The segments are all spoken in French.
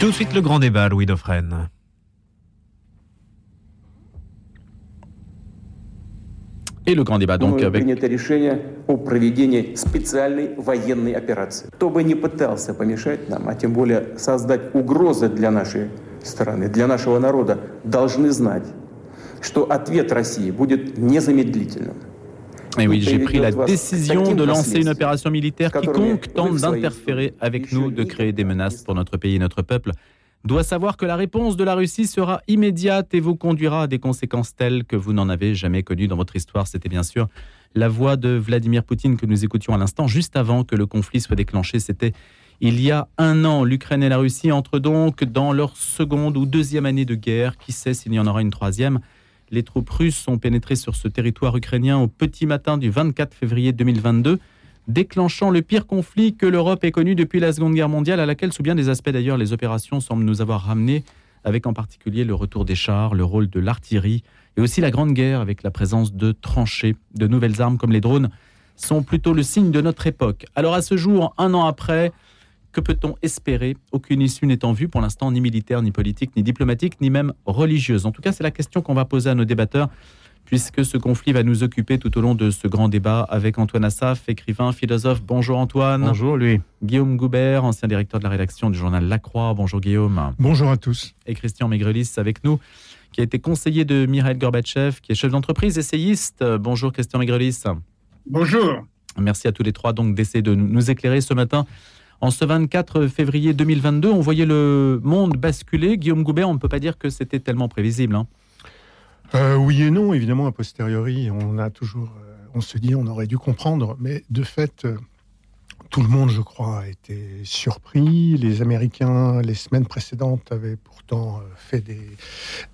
Tout de suite le grand débat, Louis Dauphren. Et le grand débat donc avec... решение о проведении специальной военной операции. Кто бы не пытался помешать нам, а тем более создать угрозы для нашей страны, для нашего народа, должны знать, что ответ России будет незамедлительным. Et oui, j'ai pris la décision de lancer une opération militaire. Quiconque tente d'interférer avec nous, de créer des menaces pour notre pays et notre peuple, doit savoir que la réponse de la Russie sera immédiate et vous conduira à des conséquences telles que vous n'en avez jamais connues dans votre histoire. C'était bien sûr la voix de Vladimir Poutine que nous écoutions à l'instant, juste avant que le conflit soit déclenché. C'était il y a un an. L'Ukraine et la Russie entrent donc dans leur seconde ou deuxième année de guerre. Qui sait s'il y en aura une troisième? Les troupes russes sont pénétrées sur ce territoire ukrainien au petit matin du 24 février 2022, déclenchant le pire conflit que l'Europe ait connu depuis la Seconde Guerre mondiale, à laquelle, sous bien des aspects d'ailleurs, les opérations semblent nous avoir ramenés, avec en particulier le retour des chars, le rôle de l'artillerie, et aussi la Grande Guerre avec la présence de tranchées, de nouvelles armes comme les drones, sont plutôt le signe de notre époque. Alors à ce jour, un an après, que peut-on espérer? Aucune issue n'est en vue pour l'instant, ni militaire, ni politique, ni diplomatique, ni même religieuse. En tout cas, c'est la question qu'on va poser à nos débatteurs, puisque ce conflit va nous occuper tout au long de ce grand débat avec Antoine Assaf, écrivain, philosophe. Bonjour Antoine. Bonjour lui. Guillaume Goubert, ancien directeur de la rédaction du journal La Croix. Bonjour Guillaume. Bonjour à tous. Et Christian Maigrelis avec nous, qui a été conseiller de Mikhail Gorbatchev, qui est chef d'entreprise, essayiste. Bonjour Christian Maigrelis. Bonjour. Merci à tous les trois donc d'essayer de nous éclairer ce matin en ce 24 février 2022, on voyait le monde basculer. Guillaume Goubert, on ne peut pas dire que c'était tellement prévisible. Hein. Euh, oui et non, évidemment, a posteriori, on a toujours, euh, on se dit, on aurait dû comprendre, mais de fait, euh, tout le monde, je crois, a été surpris. Les Américains, les semaines précédentes, avaient pourtant fait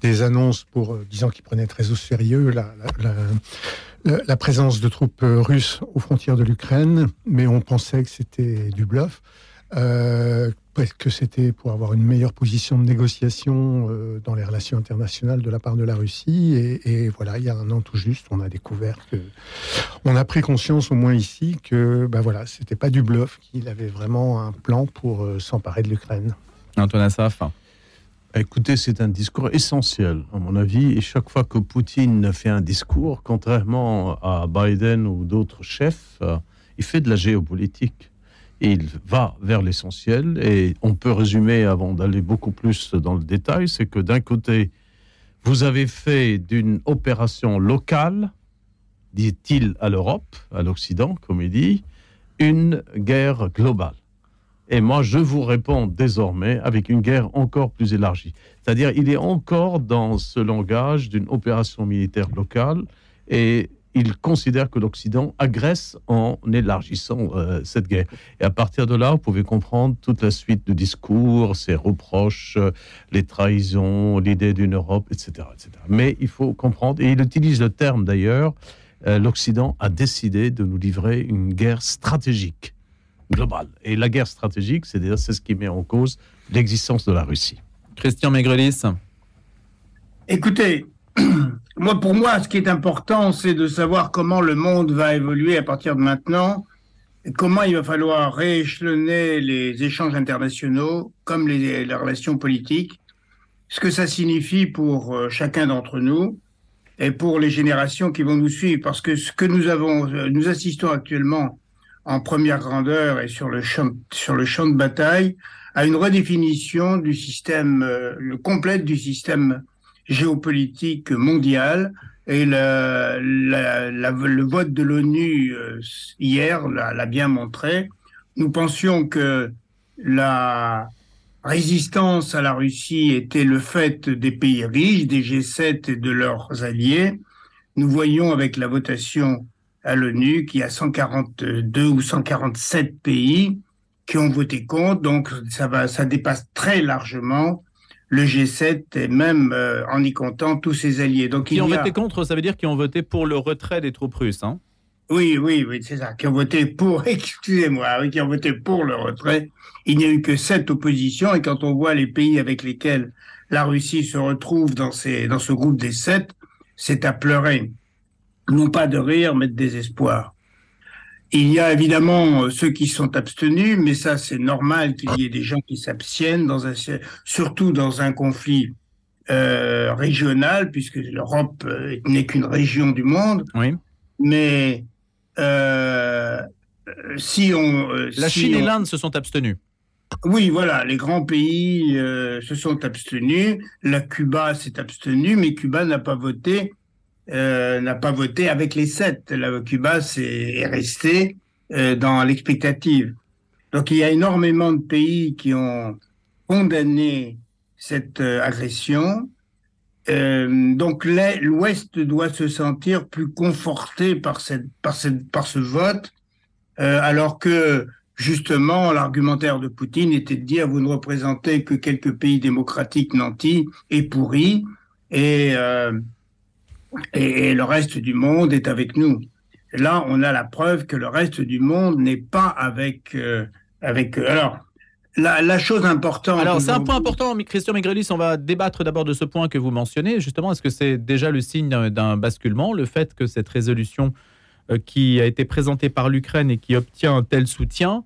des, annonces pour disant qu'ils prenaient très au sérieux la, la, présence de troupes russes aux frontières de l'Ukraine, mais on pensait que c'était du bluff. Euh, que c'était pour avoir une meilleure position de négociation euh, dans les relations internationales de la part de la Russie. Et, voilà, il y a un an tout juste, on a découvert que, on a pris conscience au moins ici que, ben voilà, c'était pas du bluff, qu'il avait vraiment un plan pour euh, s'emparer de l'Ukraine. Antoine Assaf. Écoutez, c'est un discours essentiel, à mon avis. Et chaque fois que Poutine fait un discours, contrairement à Biden ou d'autres chefs, euh, il fait de la géopolitique. il va vers l'essentiel. Et on peut résumer, avant d'aller beaucoup plus dans le détail, c'est que d'un côté, vous avez fait d'une opération locale, dit-il à l'Europe, à l'Occident, comme il dit, une guerre globale. Et moi, je vous réponds désormais avec une guerre encore plus élargie. C'est-à-dire, il est encore dans ce langage d'une opération militaire locale et il considère que l'Occident agresse en élargissant euh, cette guerre. Et à partir de là, vous pouvez comprendre toute la suite de discours, ses reproches, les trahisons, l'idée d'une Europe, etc., etc. Mais il faut comprendre, et il utilise le terme d'ailleurs, euh, l'Occident a décidé de nous livrer une guerre stratégique globale. Et la guerre stratégique, c'est ce qui met en cause l'existence de la Russie. Christian Maigrelis. Écoutez, moi, pour moi, ce qui est important, c'est de savoir comment le monde va évoluer à partir de maintenant, et comment il va falloir rééchelonner les échanges internationaux, comme les, les relations politiques, ce que ça signifie pour euh, chacun d'entre nous et pour les générations qui vont nous suivre, parce que ce que nous avons, euh, nous assistons actuellement en première grandeur et sur le champ, sur le champ de bataille à une redéfinition du système, euh, le complète du système géopolitique mondial. Et le, vote de l'ONU euh, hier l'a bien montré. Nous pensions que la résistance à la Russie était le fait des pays riches, des G7 et de leurs alliés. Nous voyons avec la votation à l'ONU qui a 142 ou 147 pays qui ont voté contre. Donc ça va, ça dépasse très largement le G7 et même euh, en y comptant tous ses alliés. Donc qui ont voté contre, ça veut dire qu'ils ont voté pour le retrait des troupes russes, hein? Oui, oui, oui, c'est ça. Qui ont voté pour, excusez-moi, qui ont voté pour le retrait. Il n'y a eu que sept oppositions et quand on voit les pays avec lesquels la Russie se retrouve dans, ces, dans ce groupe des sept, c'est à pleurer non pas de rire, mais de désespoir. il y a évidemment ceux qui sont abstenus, mais ça c'est normal qu'il y ait des gens qui s'abstiennent, dans un, surtout dans un conflit euh, régional, puisque l'Europe euh, n'est qu'une région du monde. Oui. Mais euh, si on... La Chine et l'Inde se sont abstenus. Oui, voilà, les grands pays se sont abstenus. La Cuba s'est abstenue, mais Cuba n'a pas voté euh, n'a pas voté avec les sept. La Cuba est, resté euh, dans l'expectative. Donc il y a énormément de pays qui ont condamné cette euh, agression. donc l'Ouest doit se sentir plus conforté par, par, par ce vote, alors que justement l'argumentaire de Poutine était de dire vous ne représentez que quelques pays démocratiques nantis et pourris, et et, le reste du monde est avec nous. Là, on a la preuve que le reste du monde n'est pas avec euh, avec. Alors, la, chose importante. Alors, c'est un point important, Christian Migrelis. On va débattre d'abord de ce point que vous mentionnez. Justement, est-ce que c'est déjà le signe d'un basculement, le fait que cette résolution euh, qui a été présentée par l'Ukraine et qui obtient un tel soutien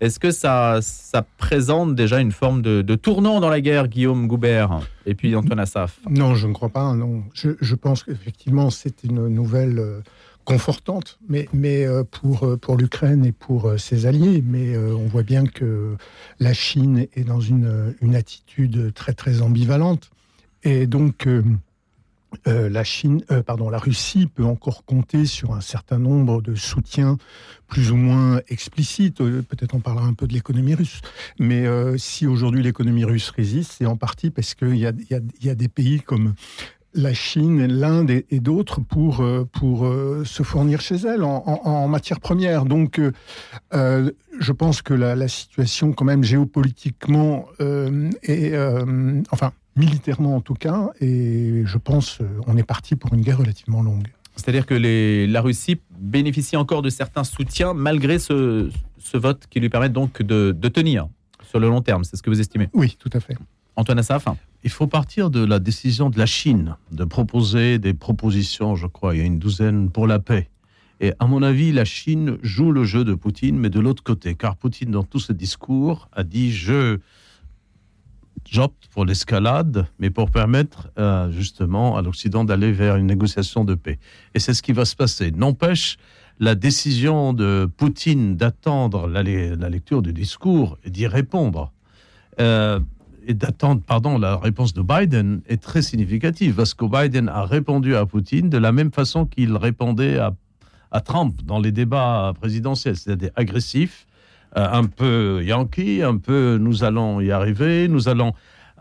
est-ce que ça, ça présente déjà une forme de, tournant dans la guerre, Guillaume Goubert et puis Antoine Assaf Non, je ne crois pas. Non. Je, pense qu'effectivement, c'est une nouvelle euh, confortante, mais, mais euh, pour, euh, pour l'Ukraine et pour ses alliés. Mais on voit bien que la Chine est dans une, une attitude très, très ambivalente. Et donc, euh, la Chine, euh, pardon, la Russie peut encore compter sur un certain nombre de soutiens plus ou moins explicites. Euh, peut-être on parlera un peu de l'économie russe. Mais si aujourd'hui l'économie russe résiste, c'est en partie parce qu'il y, a, des pays comme la Chine, l'Inde et, d'autres pour, pour se fournir chez elle en, matière première. Donc, je pense que la, situation, quand même, géopolitiquement, est, enfin, militairement en tout cas, et je pense qu'on est parti pour une guerre relativement longue. C'est-à-dire que les, la Russie bénéficie encore de certains soutiens malgré ce, ce vote qui lui permet donc de, de, tenir sur le long terme, c'est ce que vous estimez? Oui, tout à fait. Antoine Assaf? Il faut partir de la décision de la Chine de proposer des propositions, je crois, il y a une douzaine pour la paix. Et à mon avis, la Chine joue le jeu de Poutine, mais de l'autre côté, car Poutine, dans tout ce discours, a dit je j'opte pour l'escalade, mais pour permettre euh, justement à l'Occident d'aller vers une négociation de paix. Et c'est ce qui va se passer. N'empêche, la décision de Poutine d'attendre la, lecture du discours et d'y répondre, euh, et d'attendre, pardon, la réponse de Biden est très significative, parce que Biden a répondu à Poutine de la même façon qu'il répondait à, à Trump dans les débats présidentiels, c'est-à-dire agressif, un peu yankee, un peu nous allons y arriver, nous allons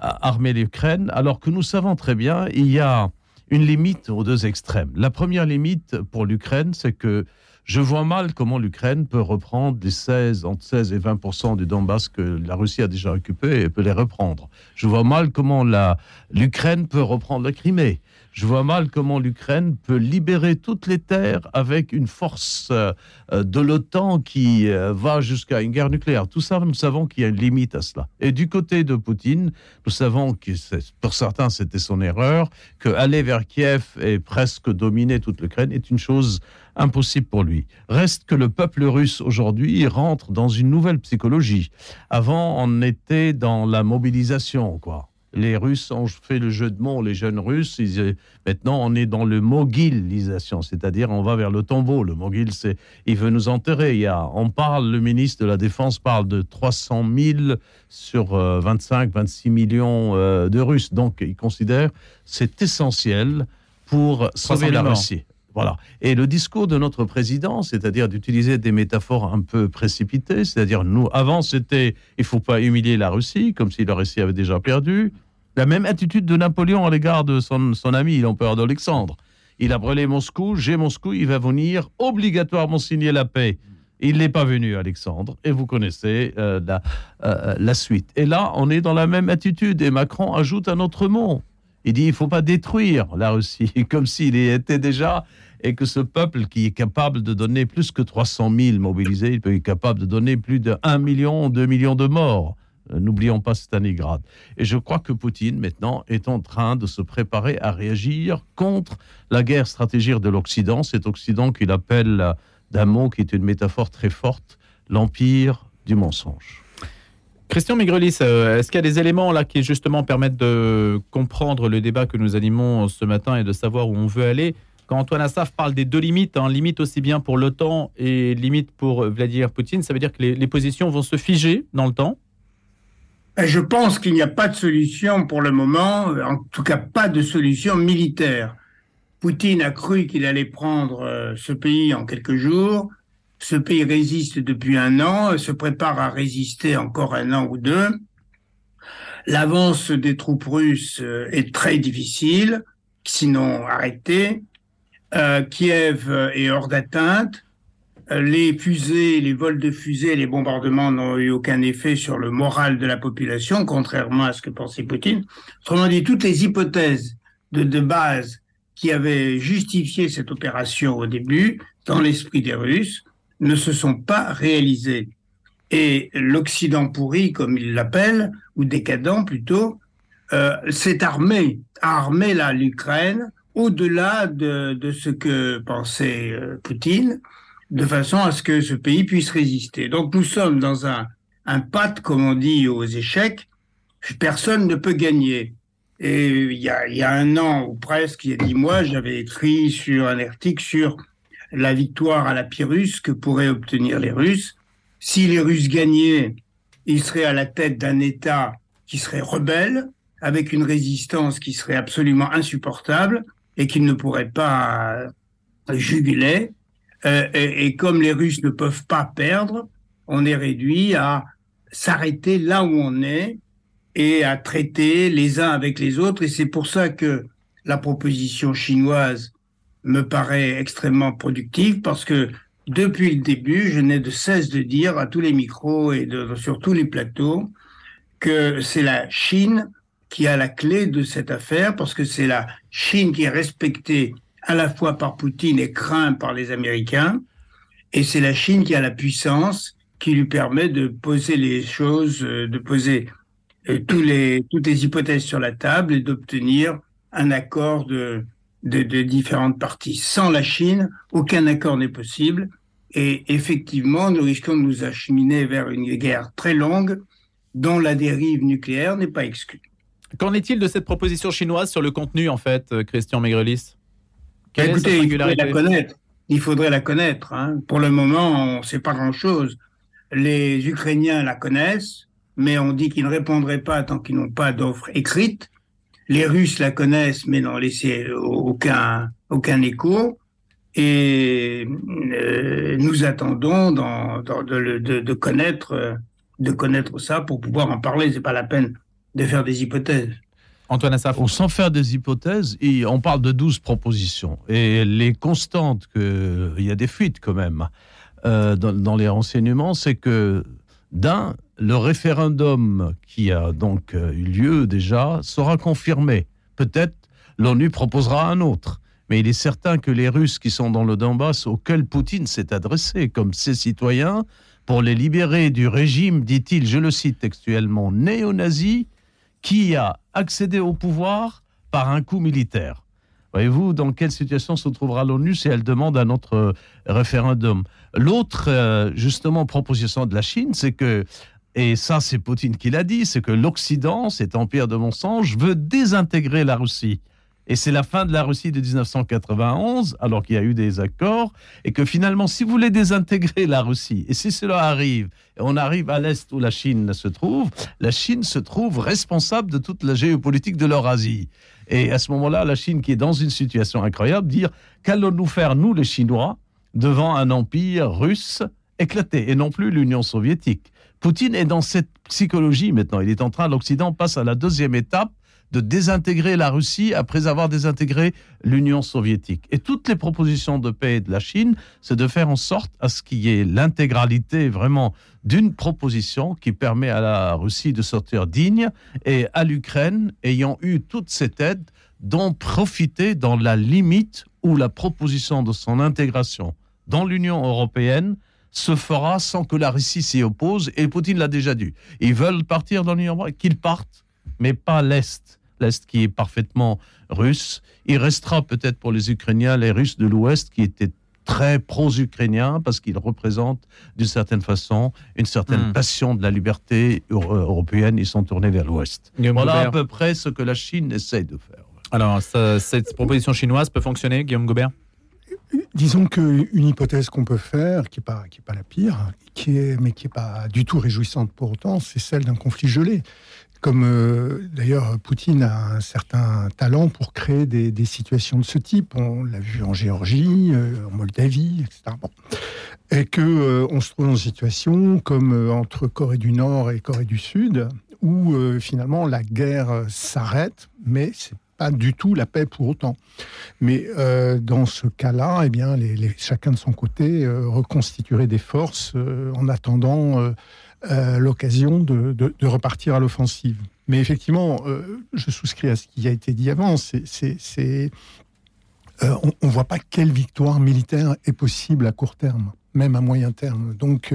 euh, armer l'Ukraine, alors que nous savons très bien, il y a une limite aux deux extrêmes. La première limite pour l'Ukraine, c'est que je vois mal comment l'Ukraine peut reprendre les 16, entre 16 et 20% du Donbass que la Russie a déjà occupé et peut les reprendre. Je vois mal comment l'Ukraine peut reprendre la Crimée je vois mal comment l'Ukraine peut libérer toutes les terres avec une force euh, de l'OTAN qui euh, va jusqu'à une guerre nucléaire. Tout ça, nous savons qu'il y a une limite à cela. Et du côté de Poutine, nous savons que pour certains, c'était son erreur, que aller vers Kiev et presque dominer toute l'Ukraine est une chose impossible pour lui. Reste que le peuple russe aujourd'hui rentre dans une nouvelle psychologie. Avant, on était dans la mobilisation, quoi les Russes ont fait le jeu de mots, les jeunes Russes. maintenant, on est dans le mogilisation, c'est-à-dire on va vers le tombeau. Le mogil, c'est il veut nous enterrer. Il y a, on parle, le ministre de la Défense parle de 300 000 sur 25, euh, 26 millions euh, de Russes. Donc, il considère c'est essentiel pour sauver la Russie. Et le discours de notre président, c'est-à-dire d'utiliser des métaphores un peu précipitées, c'est-à-dire nous, avant c'était il faut pas humilier la Russie, comme si la Russie avait déjà perdu. La même attitude de Napoléon à l'égard de son, ami, l'empereur d'Alexandre. Il a brûlé Moscou, j'ai Moscou, il va venir obligatoirement signer la paix. Il n'est pas venu, Alexandre, et vous connaissez euh, la, euh, la, suite. Et là, on est dans la même attitude, et Macron ajoute un autre mot. Il dit il ne faut pas détruire la Russie, comme s'il était déjà, et que ce peuple qui est capable de donner plus que 300 000 mobilisés, il peut être capable de donner plus de 1 million, 2 millions de morts. Euh, n'oublions pas Stalingrad. Et je crois que Poutine, maintenant, est en train de se préparer à réagir contre la guerre stratégique de l'Occident, cet Occident qu'il appelle d'un mot qui est une métaphore très forte, l'empire du mensonge. Christian Migrelis, euh, est-ce qu'il y a des éléments là qui justement permettent de comprendre le débat que nous animons ce matin et de savoir où on veut aller Quand Antoine Assaf parle des deux limites, hein, limite aussi bien pour l'OTAN et limite pour Vladimir Poutine, ça veut dire que les, positions vont se figer dans le temps? Je pense qu'il n'y a pas de solution pour le moment, en tout cas pas de solution militaire. Poutine a cru qu'il allait prendre euh, ce pays en quelques jours. Ce pays résiste depuis un an, se prépare à résister encore un an ou deux. L'avance des troupes russes euh, est très difficile, sinon arrêtée. Euh, Kiev est hors d'atteinte. Euh, les fusées, les vols de fusées, les bombardements n'ont eu aucun effet sur le moral de la population, contrairement à ce que pensait Poutine. Autrement dit, toutes les hypothèses de, base qui avaient justifié cette opération au début, dans l'esprit des Russes, ne se sont pas réalisés. Et l'Occident pourri, comme il l'appelle, ou décadent plutôt, euh, s'est armé, a armé l'Ukraine au-delà de, de, ce que pensait euh, Poutine, de façon à ce que ce pays puisse résister. Donc nous sommes dans un, un comme on dit, aux échecs. Personne ne peut gagner. Et il y a, y a un an ou presque, il y a dix mois, j'avais écrit sur un article sur la victoire à la Pyrrhus que pourraient obtenir les Russes. Si les Russes gagnaient, ils seraient à la tête d'un État qui serait rebelle, avec une résistance qui serait absolument insupportable et qu'ils ne pourraient pas juguler. Euh, et, comme les Russes ne peuvent pas perdre, on est réduit à s'arrêter là où on est et à traiter les uns avec les autres. Et c'est pour ça que la proposition chinoise me paraît extrêmement productive parce que depuis le début, je n'ai de cesse de dire à tous les micros et sur tous les plateaux que c'est la Chine qui a la clé de cette affaire parce que c'est la Chine qui est respectée à la fois par Poutine et craint par les Américains et c'est la Chine qui a la puissance qui lui permet de poser les choses, euh, de poser euh, les, toutes les hypothèses sur la table et d'obtenir un accord de, de, différentes parties. Sans la Chine, aucun accord n'est possible. Et effectivement, nous risquons de nous acheminer vers une guerre très longue dont la dérive nucléaire n'est pas exclue. Qu'en est-il de cette proposition chinoise sur le contenu, en fait, euh, Christian Megrelis Écoutez, il faudrait la connaître. Il faudrait la connaître. Hein. Pour le moment, on ne sait pas grand-chose. Les Ukrainiens la connaissent, mais on dit qu'ils ne répondraient pas tant qu'ils n'ont pas d'offre écrite. Les Russes la connaissent, mais n'ont laissé aucun, aucun écho. Et euh, nous attendons dans, de, de, connaître, de connaître ça pour pouvoir en parler. C'est pas la peine de faire des hypothèses. Antoine Assaf. Sans faire des hypothèses, on parle de 12 propositions. Et les constantes, que, il y a des fuites quand même euh, dans, dans, les renseignements, c'est que d'un, le référendum qui a donc euh, eu lieu déjà sera confirmé. Peut-être l'ONU proposera un autre. Mais il est certain que les Russes qui sont dans le Donbass, auxquels Poutine s'est adressé comme ses citoyens, pour les libérer du régime, dit-il, je le cite textuellement, néo-nazi, qui a accédé au pouvoir par un coup militaire. Voyez-vous dans quelle situation se trouvera l'ONU si elle demande un autre euh, référendum? L'autre, euh, justement, proposition de la Chine, c'est que et ça, c'est Poutine qui l'a dit, c'est que l'Occident, cet empire de mensonges, veut désintégrer la Russie. Et c'est la fin de la Russie de 1991, alors qu'il y a eu des accords, et que finalement, si vous voulez désintégrer la Russie, et si cela arrive, et on arrive à l'Est où la Chine se trouve, la Chine se trouve responsable de toute la géopolitique de l'Eurasie. Et à ce moment-là, la Chine, qui est dans une situation incroyable, dire qu'allons-nous faire, nous, les Chinois, devant un empire russe éclaté, et non plus l'Union soviétique? Poutine est dans cette psychologie maintenant. Il est en train, l'Occident passe à la deuxième étape de désintégrer la Russie après avoir désintégré l'Union soviétique. Et toutes les propositions de paix de la Chine, c'est de faire en sorte à ce qu'il y ait l'intégralité vraiment d'une proposition qui permet à la Russie de sortir digne et à l'Ukraine, ayant eu toute cette aide, d'en profiter dans la limite où la proposition de son intégration dans l'Union européenne se fera sans que la Russie s'y oppose, et Poutine l'a déjà dit. Ils veulent partir dans l'Union européenne, qu'ils partent, mais pas l'Est. L'Est qui est parfaitement russe. Il restera peut-être pour les Ukrainiens les Russes de l'Ouest qui étaient très pro-ukrainien parce qu'il représente d'une certaine façon une certaine hmm. passion de la liberté européenne. Ils sont tournés vers l'Ouest. Voilà à peu près ce que la Chine essaie de faire. Alors, cette proposition chinoise peut fonctionner, Guillaume Gobert Disons qu'une hypothèse qu'on peut faire, qui n'est pas, qui est pas la pire, qui est, mais qui n'est pas du tout réjouissante pour autant, c'est celle d'un conflit gelé. Comme euh, d'ailleurs Poutine a un certain talent pour créer des, situations de ce type. On l'a vu en Géorgie, euh, en Moldavie, etc. Et que euh, on se trouve dans une situation comme entre Corée du Nord et Corée du Sud, où finalement la guerre s'arrête, mais c'est pas du tout la paix pour autant. Mais dans ce cas-là, eh bien, chacun de son côté reconstituerait des forces en attendant euh, l'occasion de, repartir à l'offensive. Mais effectivement, euh, je souscris à ce qui a été dit avant. C'est, euh, on ne voit pas quelle victoire militaire est possible à court terme, même à moyen terme. Donc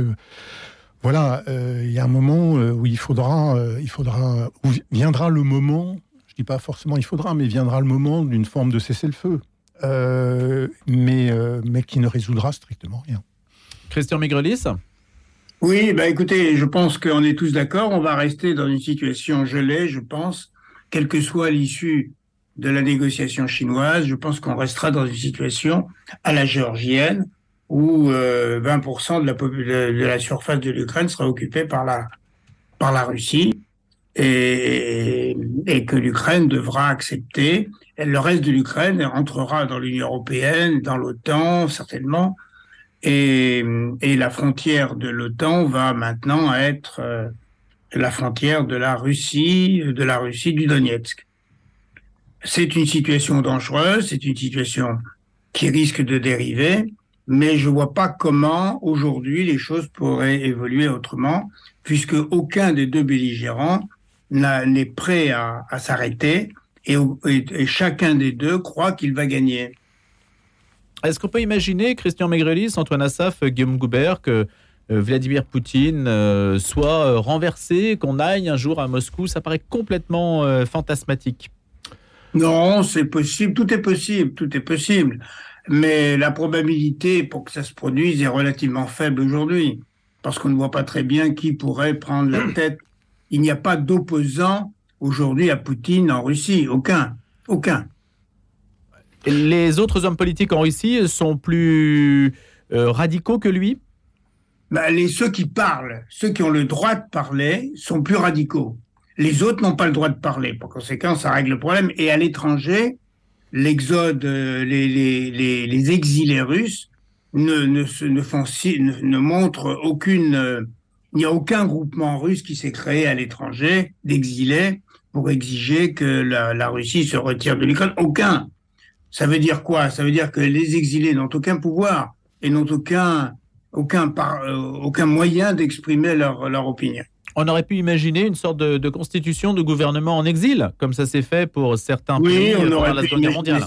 voilà, il y a un moment où il faudra, il faudra, où viendra le moment. Je dis pas forcément il faudra, mais viendra le moment d'une forme de cessez-le-feu, mais mais qui ne résoudra strictement rien. Christian Migrelis oui, bah écoutez, je pense qu'on est tous d'accord. On va rester dans une situation gelée, je pense, quelle que soit l'issue de la négociation chinoise. Je pense qu'on restera dans une situation à la géorgienne où 20% euh, de la, surface de l'Ukraine sera occupée par la, Russie et, que l'Ukraine devra accepter. Le reste de l'Ukraine entrera dans l'Union européenne, dans l'OTAN, certainement, et, la frontière de l'OTAN va maintenant être euh, la frontière de la Russie, de la Russie du Donetsk. C'est une situation dangereuse, c'est une situation qui risque de dériver, mais je vois pas comment aujourd'hui les choses pourraient évoluer autrement, puisque aucun des deux belligérants n'est prêt à, s'arrêter et, chacun des deux croit qu'il va gagner. Est-ce qu'on peut imaginer, Christian Maigrelis, Antoine Assaf, Guillaume Goubert, que euh, Vladimir Poutine euh, soit euh, renversé, qu'on aille un jour à Moscou? Ça paraît complètement fantasmatique. Non, c'est possible, tout est possible, tout est possible. Mais la probabilité pour que ça se produise est relativement faible aujourd'hui, parce qu'on ne voit pas très bien qui pourrait prendre la tête. Il n'y a pas d'opposant aujourd'hui à Poutine en Russie, aucun, aucun. Les autres hommes politiques en Russie sont plus euh, radicaux que lui? Bah, les, Ceux qui parlent, ceux qui ont le droit de parler, sont plus radicaux. Les autres n'ont pas le droit de parler. Par conséquent, ça règle le problème. Et à l'étranger, l'exode, euh, les, exilés russes ne, ne, montrent aucune... Euh, il n'y a aucun groupement russe qui s'est créé à l'étranger d'exilés pour exiger que la, la Russie se retire de l'Ukraine. Aucun. Ça veut dire quoi? Ça veut dire que les exilés n'ont aucun pouvoir et n'ont aucun, aucun, euh, aucun moyen d'exprimer leur, leur opinion. On aurait pu imaginer une sorte de, constitution de gouvernement en exil, comme ça s'est fait pour certains pays pendant la Seconde Guerre mondiale.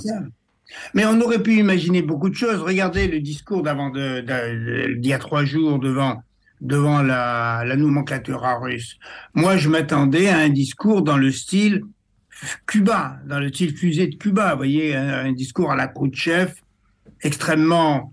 Mais on aurait pu imaginer beaucoup de choses. Regardez le discours d'avant d'il y a trois jours devant devant la, la nomenclature russe. Moi, je m'attendais à un discours dans le style Cuba, dans le style fusée de Cuba. Vous voyez, un, discours à la Khrouchtchev extrêmement,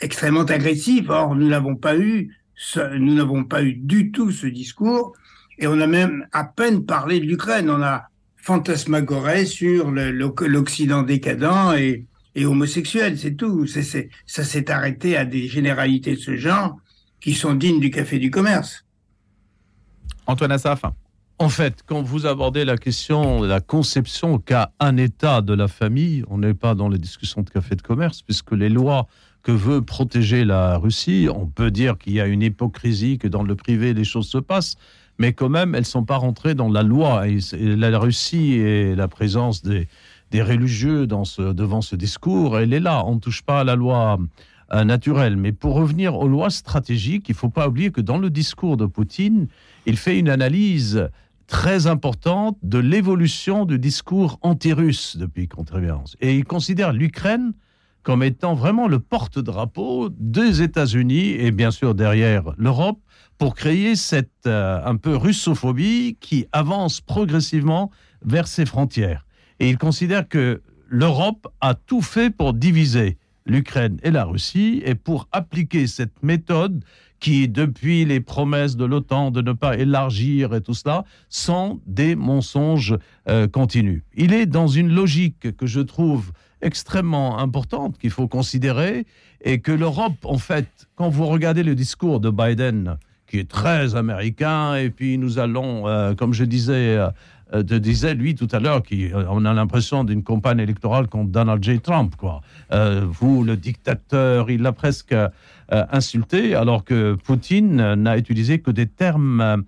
extrêmement agressif. Or, nous n'avons pas eu, nous n'avons pas eu du tout ce discours. Et on a même à peine parlé de l'Ukraine. On a fantasmagoré sur l'Occident décadent et, et homosexuel, c'est tout. ça s'est arrêté à des généralités de ce genre qui sont dignes du café du commerce. Antoine Assaf. En fait, quand vous abordez la question de la conception qu'a un État de la famille, on n'est pas dans les discussions de café de commerce, puisque les lois que veut protéger la Russie, on peut dire qu'il y a une hypocrisie, que dans le privé les choses se passent, mais quand même, elles ne sont pas rentrées dans la loi. Et la Russie et la présence des, religieux dans ce, devant ce discours, elle est là. On ne touche pas à la loi euh, naturelle. Mais pour revenir aux lois stratégiques, il ne faut pas oublier que dans le discours de Poutine, il fait une analyse très importante de l'évolution du discours anti-russe depuis contre-révérence. Et il considère l'Ukraine comme étant vraiment le porte-drapeau des États-Unis et bien sûr derrière l'Europe pour créer cette euh, un peu russophobie qui avance progressivement vers ses frontières. Et il considère que l'Europe a tout fait pour diviser l'Ukraine et la Russie. Et pour appliquer cette méthode, qui, depuis les promesses de l'OTAN de ne pas élargir et tout cela, sont des mensonges euh, continus. Il est dans une logique que je trouve extrêmement importante qu'il faut considérer et que l'Europe, en fait, quand vous regardez le discours de Biden, qui est très américain, et puis nous allons, euh, comme je disais, euh, euh, disait lui tout à l'heure, qu'on a l'impression d'une campagne électorale contre Donald J. Trump, quoi. vous, le dictateur, il l'a presque insulté, alors que Poutine n'a utilisé que des termes,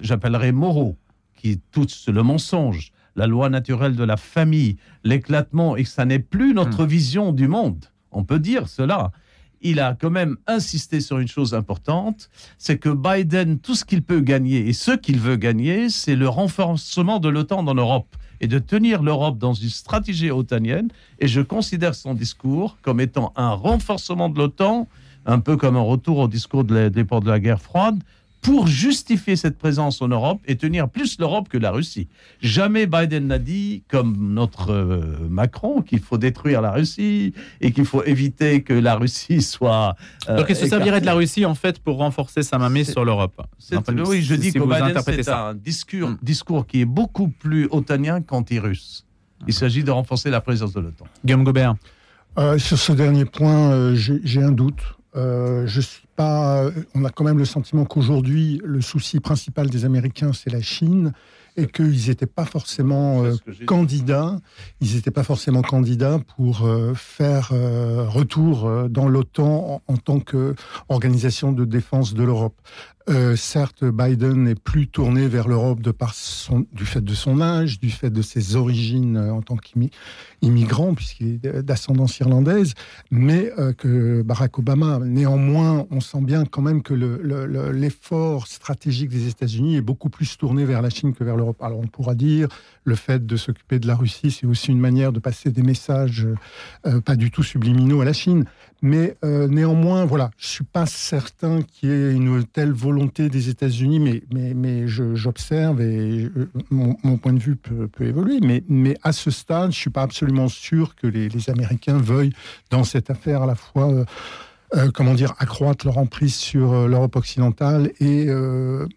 j'appellerais moraux, qui touchent le mensonge, la loi naturelle de la famille, l'éclatement, et que ça n'est plus notre hmm. vision du monde. On peut dire cela. Il a quand même insisté sur une chose importante, c'est que Biden, tout ce qu'il peut gagner et ce qu'il veut gagner, c'est le renforcement de l'OTAN dans l'Europe et de tenir l'Europe dans une stratégie otanienne. Et je considère son discours comme étant un renforcement de l'OTAN, un peu comme un retour au discours de l'époque de la guerre froide, pour justifier cette présence en Europe et tenir plus l'Europe que la Russie. Jamais Biden n'a dit, comme notre euh, Macron, qu'il faut détruire la Russie et qu'il faut éviter que la Russie soit. Euh, Donc, il se servirait de la Russie, en fait, pour renforcer sa mainmise sur l'Europe? Oui, je dis que Biden, c'est un discours, hmm. discours qui est beaucoup plus otanien qu'anti-russe. Il s'agit de renforcer la présence de l'OTAN. Guillaume Gobert. Euh, sur ce dernier point, j'ai un doute. Je suis euh, on a quand même le sentiment qu'aujourd'hui, le souci principal des Américains, c'est la Chine et qu'ils n'étaient pas forcément euh, candidats. Ils n'étaient pas forcément candidats pour euh, faire retour dans l'OTAN en, en, tant qu'organisation de défense de l'Europe. Euh, certes, Biden n'est plus tourné vers l'Europe de par du fait de son âge, du fait de ses origines euh, en tant qu'immigrant, puisqu'il est d'ascendance irlandaise, mais euh, que Barack Obama, néanmoins, on sent bien quand même que l'effort stratégique des États-Unis est beaucoup plus tourné vers la Chine que vers l'Europe. Alors on pourra dire le fait de s'occuper de la Russie, c'est aussi une manière de passer des messages pas du tout subliminaux à la Chine. Mais euh, néanmoins, voilà, je suis pas certain qu'il y ait une telle volonté des États-Unis, mais, mais, mais j'observe et euh, mon, point de vue peut, évoluer. Mais, mais à ce stade, je suis pas absolument sûr que les, Américains veuillent, dans cette affaire, à la fois, euh, euh comment dire, accroître leur emprise sur l'Europe occidentale et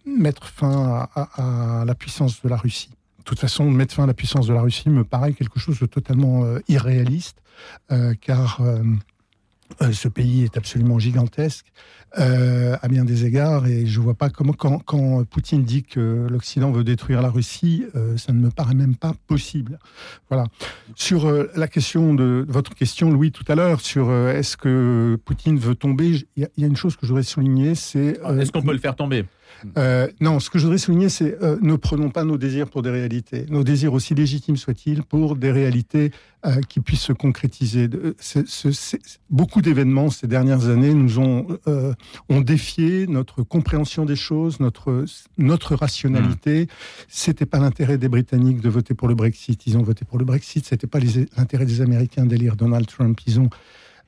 mettre fin à, la puissance de la Russie. De toute façon, mettre fin à la puissance de la Russie me paraît quelque chose de totalement irréaliste, car ce pays est absolument gigantesque euh, à bien des égards et je ne vois pas comment, quand, Poutine dit que l'Occident veut détruire la Russie, euh, ça ne me paraît même pas possible. Voilà. Sur la question de votre question, Louis, tout à l'heure, sur est-ce que Poutine veut tomber, il y, a une chose que je voudrais souligner, c'est... est-ce qu'on peut le faire tomber? euh, non, ce que je voudrais souligner, c'est euh, ne prenons pas nos désirs pour des réalités. Nos désirs, aussi légitimes soient-ils, pour des réalités euh, qui puissent se concrétiser. beaucoup d'événements ces dernières années nous ont, ont défié notre compréhension des choses, notre, notre rationalité. Ce mmh. C'était pas l'intérêt des Britanniques de voter pour le Brexit. Ils ont voté pour le Brexit. C'était pas l'intérêt des Américains d'élire Donald Trump. Ils ont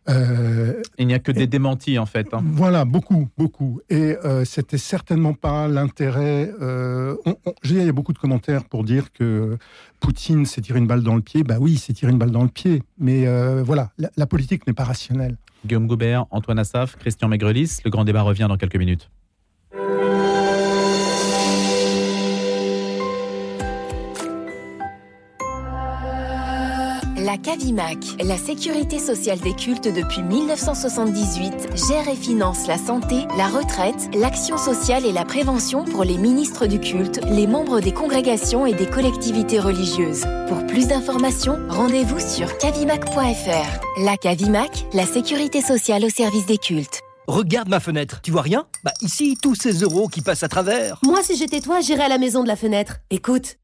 euh, il n'y a que des démentis en fait. Hein. Voilà, beaucoup, beaucoup. Et euh, c'était certainement pas l'intérêt. Euh, il y a beaucoup de commentaires pour dire que Poutine s'est tiré une balle dans le pied. Bah oui, il s'est tiré une balle dans le pied. Mais euh, voilà, la, la politique n'est pas rationnelle. Guillaume Goubert, Antoine Assaf, Christian Maigrelis. Le grand débat revient dans quelques minutes. La CAVIMAC, la sécurité sociale des cultes depuis 1978, gère et finance la santé, la retraite, l'action sociale et la prévention pour les ministres du culte, les membres des congrégations et des collectivités religieuses. Pour plus d'informations, rendez-vous sur cavimac.fr. La CAVIMAC, la sécurité sociale au service des cultes. Regarde ma fenêtre, tu vois rien? Bah ici, tous ces euros qui passent à travers. Moi, si j'étais toi, j'irais à la maison de la fenêtre. Écoute,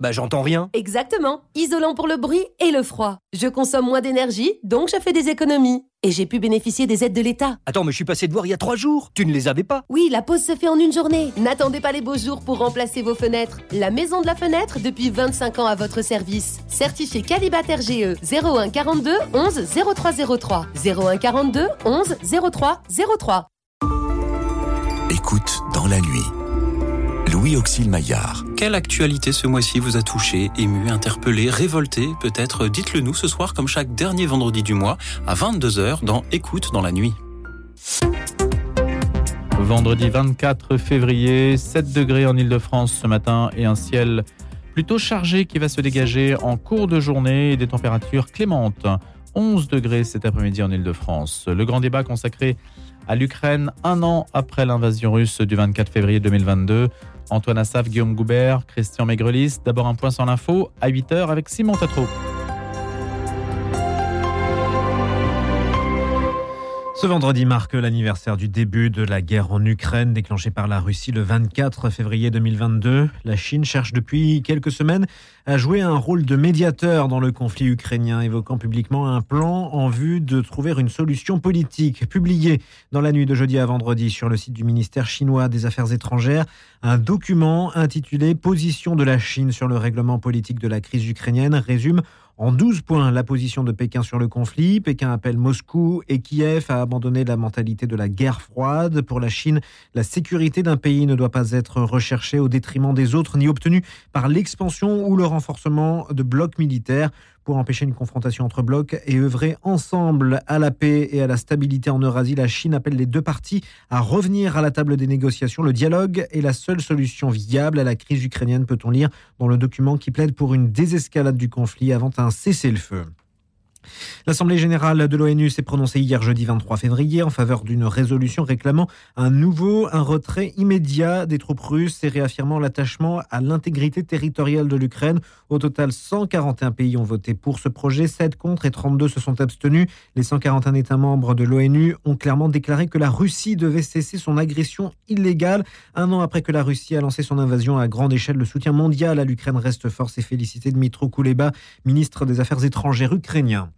bah j'entends rien. Exactement. Isolant pour le bruit et le froid. Je consomme moins d'énergie, donc je fais des économies. Et j'ai pu bénéficier des aides de l'État. Attends, mais je suis passé de voir il y a trois jours. Tu ne les avais pas Oui, la pause se fait en une journée. N'attendez pas les beaux jours pour remplacer vos fenêtres. La maison de la fenêtre depuis 25 ans à votre service. Certifié Calibat RGE 01 42 11 0303. 01 42 11 03 03. Écoute dans la nuit Louis Auxil Maillard. Quelle actualité ce mois-ci vous a touché, ému, interpellé, révolté Peut-être? Dites-le nous ce soir comme chaque dernier vendredi du mois à 22h dans Écoute dans la nuit. Vendredi 24 février, 7 degrés en Ile-de-France ce matin et un ciel plutôt chargé qui va se dégager en cours de journée et des températures clémentes. 11 degrés cet après-midi en Ile-de-France. Le grand débat consacré à l'Ukraine un an après l'invasion russe du 24 février 2022. Antoine Assaf, Guillaume Goubert, Christian Maigrelis. D'abord un point sur l'info à 8h avec Simon Tatro. Ce vendredi marque l'anniversaire du début de la guerre en Ukraine déclenchée par la Russie le 24 février 2022. La Chine cherche depuis quelques semaines à jouer un rôle de médiateur dans le conflit ukrainien, évoquant publiquement un plan en vue de trouver une solution politique. Publié dans la nuit de jeudi à vendredi sur le site du ministère chinois des Affaires étrangères, un document intitulé Position de la Chine sur le règlement politique de la crise ukrainienne résume en 12 points, la position de Pékin sur le conflit. Pékin appelle Moscou et Kiev à abandonner la mentalité de la guerre froide. Pour la Chine, la sécurité d'un pays ne doit pas être recherchée au détriment des autres ni obtenue par l'expansion ou le renforcement de blocs militaires pour empêcher une confrontation entre blocs et œuvrer ensemble à la paix et à la stabilité en Eurasie. La Chine appelle les deux parties à revenir à la table des négociations. Le dialogue est la seule solution viable à la crise ukrainienne, peut-on lire dans le document qui plaide pour une désescalade du conflit avant un cessez-le-feu. L'Assemblée générale de l'ONU s'est prononcée hier jeudi 23 février en faveur d'une résolution réclamant un nouveau, un retrait immédiat des troupes russes et réaffirmant l'attachement à l'intégrité territoriale de l'Ukraine. Au total, 141 pays ont voté pour ce projet, 7 contre et 32 se sont abstenus. Les 141 États membres de l'ONU ont clairement déclaré que la Russie devait cesser son agression illégale. Un an après que la Russie a lancé son invasion à grande échelle, le soutien mondial à l'Ukraine reste fort. C'est félicité Dmitro Kuleba, ministre des Affaires étrangères ukrainien.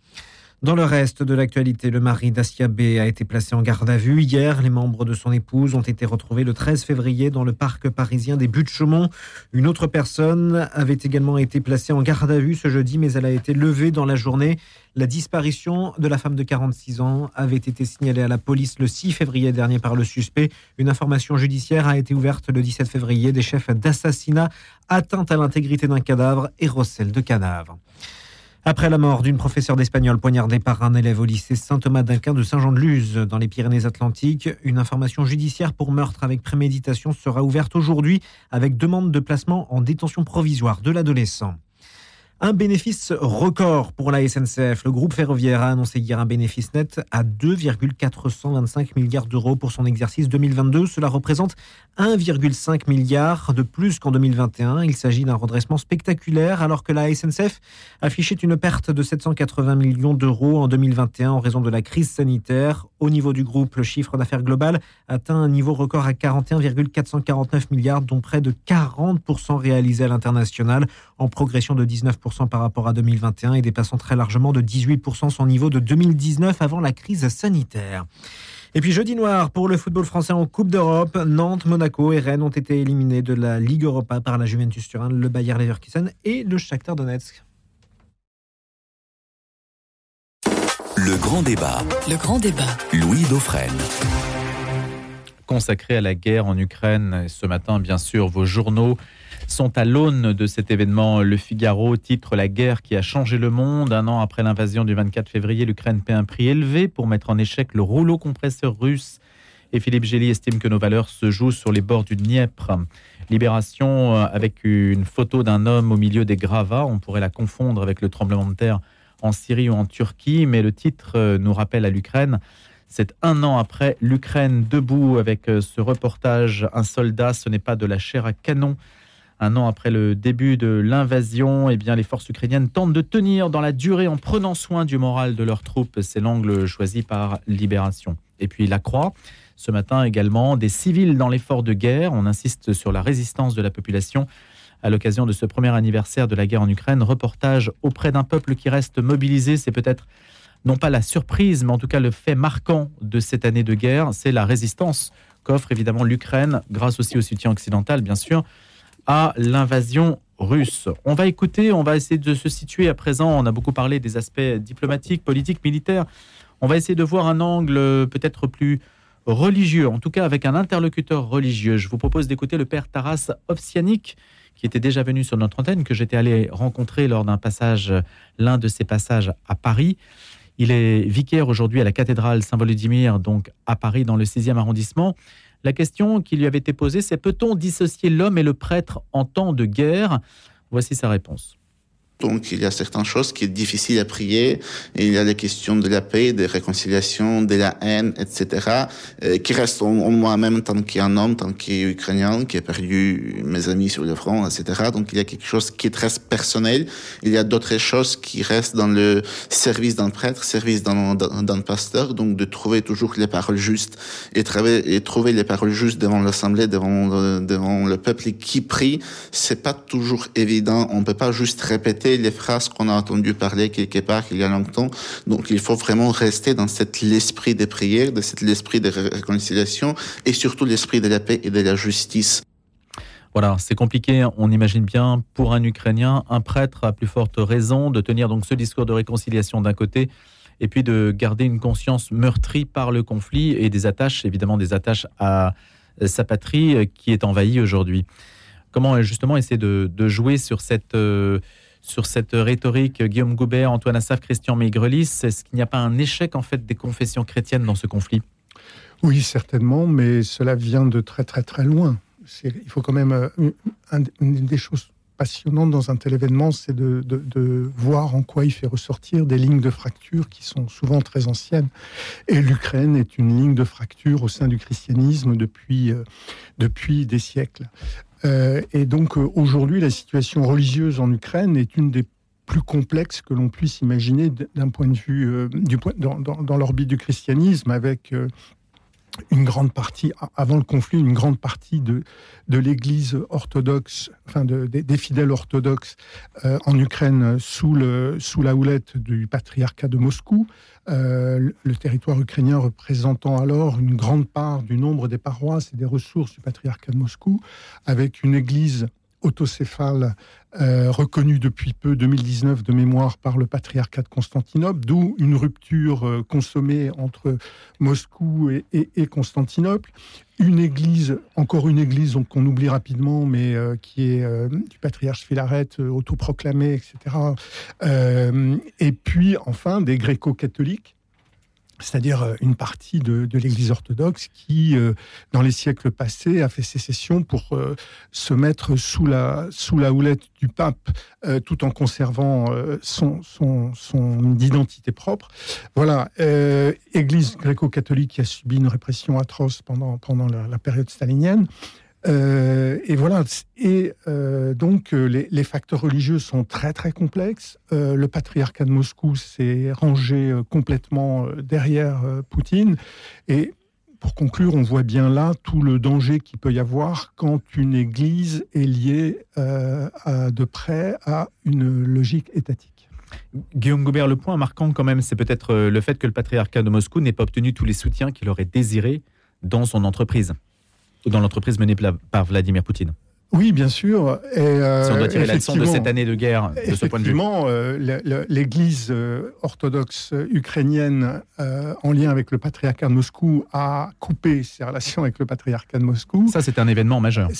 Dans le reste de l'actualité, le mari d'Asia B a été placé en garde à vue. Hier, les membres de son épouse ont été retrouvés le 13 février dans le parc parisien des Buttes-Chaumont. Une autre personne avait également été placée en garde à vue ce jeudi, mais elle a été levée dans la journée. La disparition de la femme de 46 ans avait été signalée à la police le 6 février dernier par le suspect. Une information judiciaire a été ouverte le 17 février des chefs d'assassinat, atteinte à l'intégrité d'un cadavre et recel de cadavre. Après la mort d'une professeure d'espagnol poignardée par un élève au lycée Saint-Thomas d'Aquin de Saint-Jean-de-Luz dans les Pyrénées-Atlantiques, une information judiciaire pour meurtre avec préméditation sera ouverte aujourd'hui avec demande de placement en détention provisoire de l'adolescent. Un bénéfice record pour la SNCF. Le groupe ferroviaire a annoncé hier un bénéfice net à 2,425 milliards d'euros pour son exercice 2022. Cela représente 1,5 milliard de plus qu'en 2021. Il s'agit d'un redressement spectaculaire alors que la SNCF affichait une perte de 780 millions d'euros en 2021 en raison de la crise sanitaire. Au niveau du groupe, le chiffre d'affaires global atteint un niveau record à 41,449 milliards, dont près de 40% réalisés à l'international, en progression de 19% par rapport à 2021 et dépassant très largement de 18% son niveau de 2019 avant la crise sanitaire. Et puis jeudi noir pour le football français en Coupe d'Europe, Nantes, Monaco et Rennes ont été éliminés de la Ligue Europa par la Juventus Turin, le Bayer Leverkusen et le Shakhtar Donetsk. Le grand débat. Le grand débat. Louis Dauphren. Consacré à la guerre en Ukraine, ce matin, bien sûr, vos journaux sont à l'aune de cet événement. Le Figaro titre La guerre qui a changé le monde. Un an après l'invasion du 24 février, l'Ukraine paie un prix élevé pour mettre en échec le rouleau compresseur russe. Et Philippe Gély estime que nos valeurs se jouent sur les bords du Dniepr. Libération euh, avec une photo d'un homme au milieu des gravats. On pourrait la confondre avec le tremblement de terre en Syrie ou en Turquie, mais le titre euh, nous rappelle à l'Ukraine. C'est un an après l'Ukraine debout avec euh, ce reportage. Un soldat, ce n'est pas de la chair à canon. Un an après le début de l'invasion, eh bien, les forces ukrainiennes tentent de tenir dans la durée en prenant soin du moral de leurs troupes. C'est l'angle choisi par Libération. Et puis la Croix, ce matin également, des civils dans l'effort de guerre. On insiste sur la résistance de la population à l'occasion de ce premier anniversaire de la guerre en Ukraine. Reportage auprès d'un peuple qui reste mobilisé. C'est peut-être non pas la surprise, mais en tout cas le fait marquant de cette année de guerre, c'est la résistance qu'offre évidemment l'Ukraine, grâce aussi au soutien occidental, bien sûr, à l'invasion russe. On va écouter, on va essayer de se situer à présent. On a beaucoup parlé des aspects diplomatiques, politiques, militaires. On va essayer de voir un angle peut-être plus religieux, en tout cas avec un interlocuteur religieux. Je vous propose d'écouter le père Taras Ovsianik, qui était déjà venu sur notre antenne, que j'étais allé rencontrer lors d'un passage, l'un de ses passages à Paris. Il est vicaire aujourd'hui à la cathédrale Saint-Volodymyr, donc à Paris, dans le 6e arrondissement. La question qui lui avait été posée, c'est peut-on dissocier l'homme et le prêtre en temps de guerre? Voici sa réponse. Donc il y a certaines choses qui sont difficiles à prier. Il y a les questions de la paix, de réconciliation, de la haine, etc. Euh, qui restent en, moi-même tant qu'un homme, tant qu'Ukrainien, qui a perdu mes amis sur le front, etc. Donc il y a quelque chose qui est très personnel. Il y a d'autres choses qui restent dans le service d'un prêtre, service d'un, pasteur. Donc de trouver toujours les paroles justes et trouver les paroles justes devant l'assemblée, devant, devant le peuple qui prie, c'est pas toujours évident. On peut pas juste répéter les phrases qu'on a entendu parler quelque part il y a longtemps. Donc il faut vraiment rester dans cet l'esprit des prières, de cet l'esprit de réconciliation et surtout l'esprit de la paix et de la justice. Voilà, c'est compliqué, on imagine bien, pour un Ukrainien, un prêtre a plus forte raison de tenir donc ce discours de réconciliation d'un côté, et puis de garder une conscience meurtrie par le conflit et des attaches, évidemment des attaches à sa patrie qui est envahie aujourd'hui. Comment justement essayer de, jouer sur cette... Euh, sur cette rhétorique, Guillaume Goubert, Antoine Assaf, Christian Maigrelis, est-ce qu'il n'y a pas un échec en fait des confessions chrétiennes dans ce conflit? Oui, certainement, mais cela vient de très très très loin. Il faut quand même euh, des choses passionnantes dans un tel événement, c'est de, voir en quoi il fait ressortir des lignes de fracture qui sont souvent très anciennes. Et l'Ukraine est une ligne de fracture au sein du christianisme depuis, euh, depuis des siècles. Euh, et donc euh, aujourd'hui, la situation religieuse en Ukraine est une des plus complexes que l'on puisse imaginer d'un point de vue dans, dans, l'orbite du christianisme, avec une grande partie, avant le conflit, une grande partie de, de l'Église orthodoxe, enfin de, des fidèles orthodoxes en Ukraine sous, le, sous la houlette du patriarcat de Moscou, euh, le territoire ukrainien représentant alors une grande part du nombre des paroisses et des ressources du patriarcat de Moscou, avec une église autocéphale euh, reconnue depuis peu, 2019 de mémoire, par le patriarcat de Constantinople, d'où une rupture euh, consommée entre Moscou et, Constantinople. Une église, encore une église qu'on oublie rapidement, mais euh, qui est du patriarche Philaret, autoproclamé, etc. et puis, enfin, des gréco-catholiques c'est-à-dire euh, une partie de, l'Église orthodoxe qui, euh, dans les siècles passés, a fait sécession pour euh, se mettre sous la, sous la houlette du pape, tout en conservant son, son, son, identité propre. Voilà, Église gréco-catholique qui a subi une répression atroce pendant, pendant la période stalinienne. Euh, et voilà. Et euh, donc, euh, les, facteurs religieux sont très, très complexes. le patriarcat de Moscou s'est rangé complètement derrière Poutine. Et pour conclure, on voit bien là tout le danger qu'il peut y avoir quand une église est liée de près à une logique étatique. Guillaume Goubert, le point marquant quand même, c'est peut-être le fait que le patriarcat de Moscou n'ait pas obtenu tous les soutiens qu'il aurait désirés dans son entreprise dans l'entreprise menée par Vladimir Poutine. Oui, bien sûr. Et, euh, si on doit tirer la leçon de cette année de guerre, de ce point de vue. Effectivement, euh, l'Église euh, orthodoxe ukrainienne, en lien avec le patriarcat de Moscou, a coupé ses relations avec le patriarcat de Moscou. Ça, c'est un événement majeur.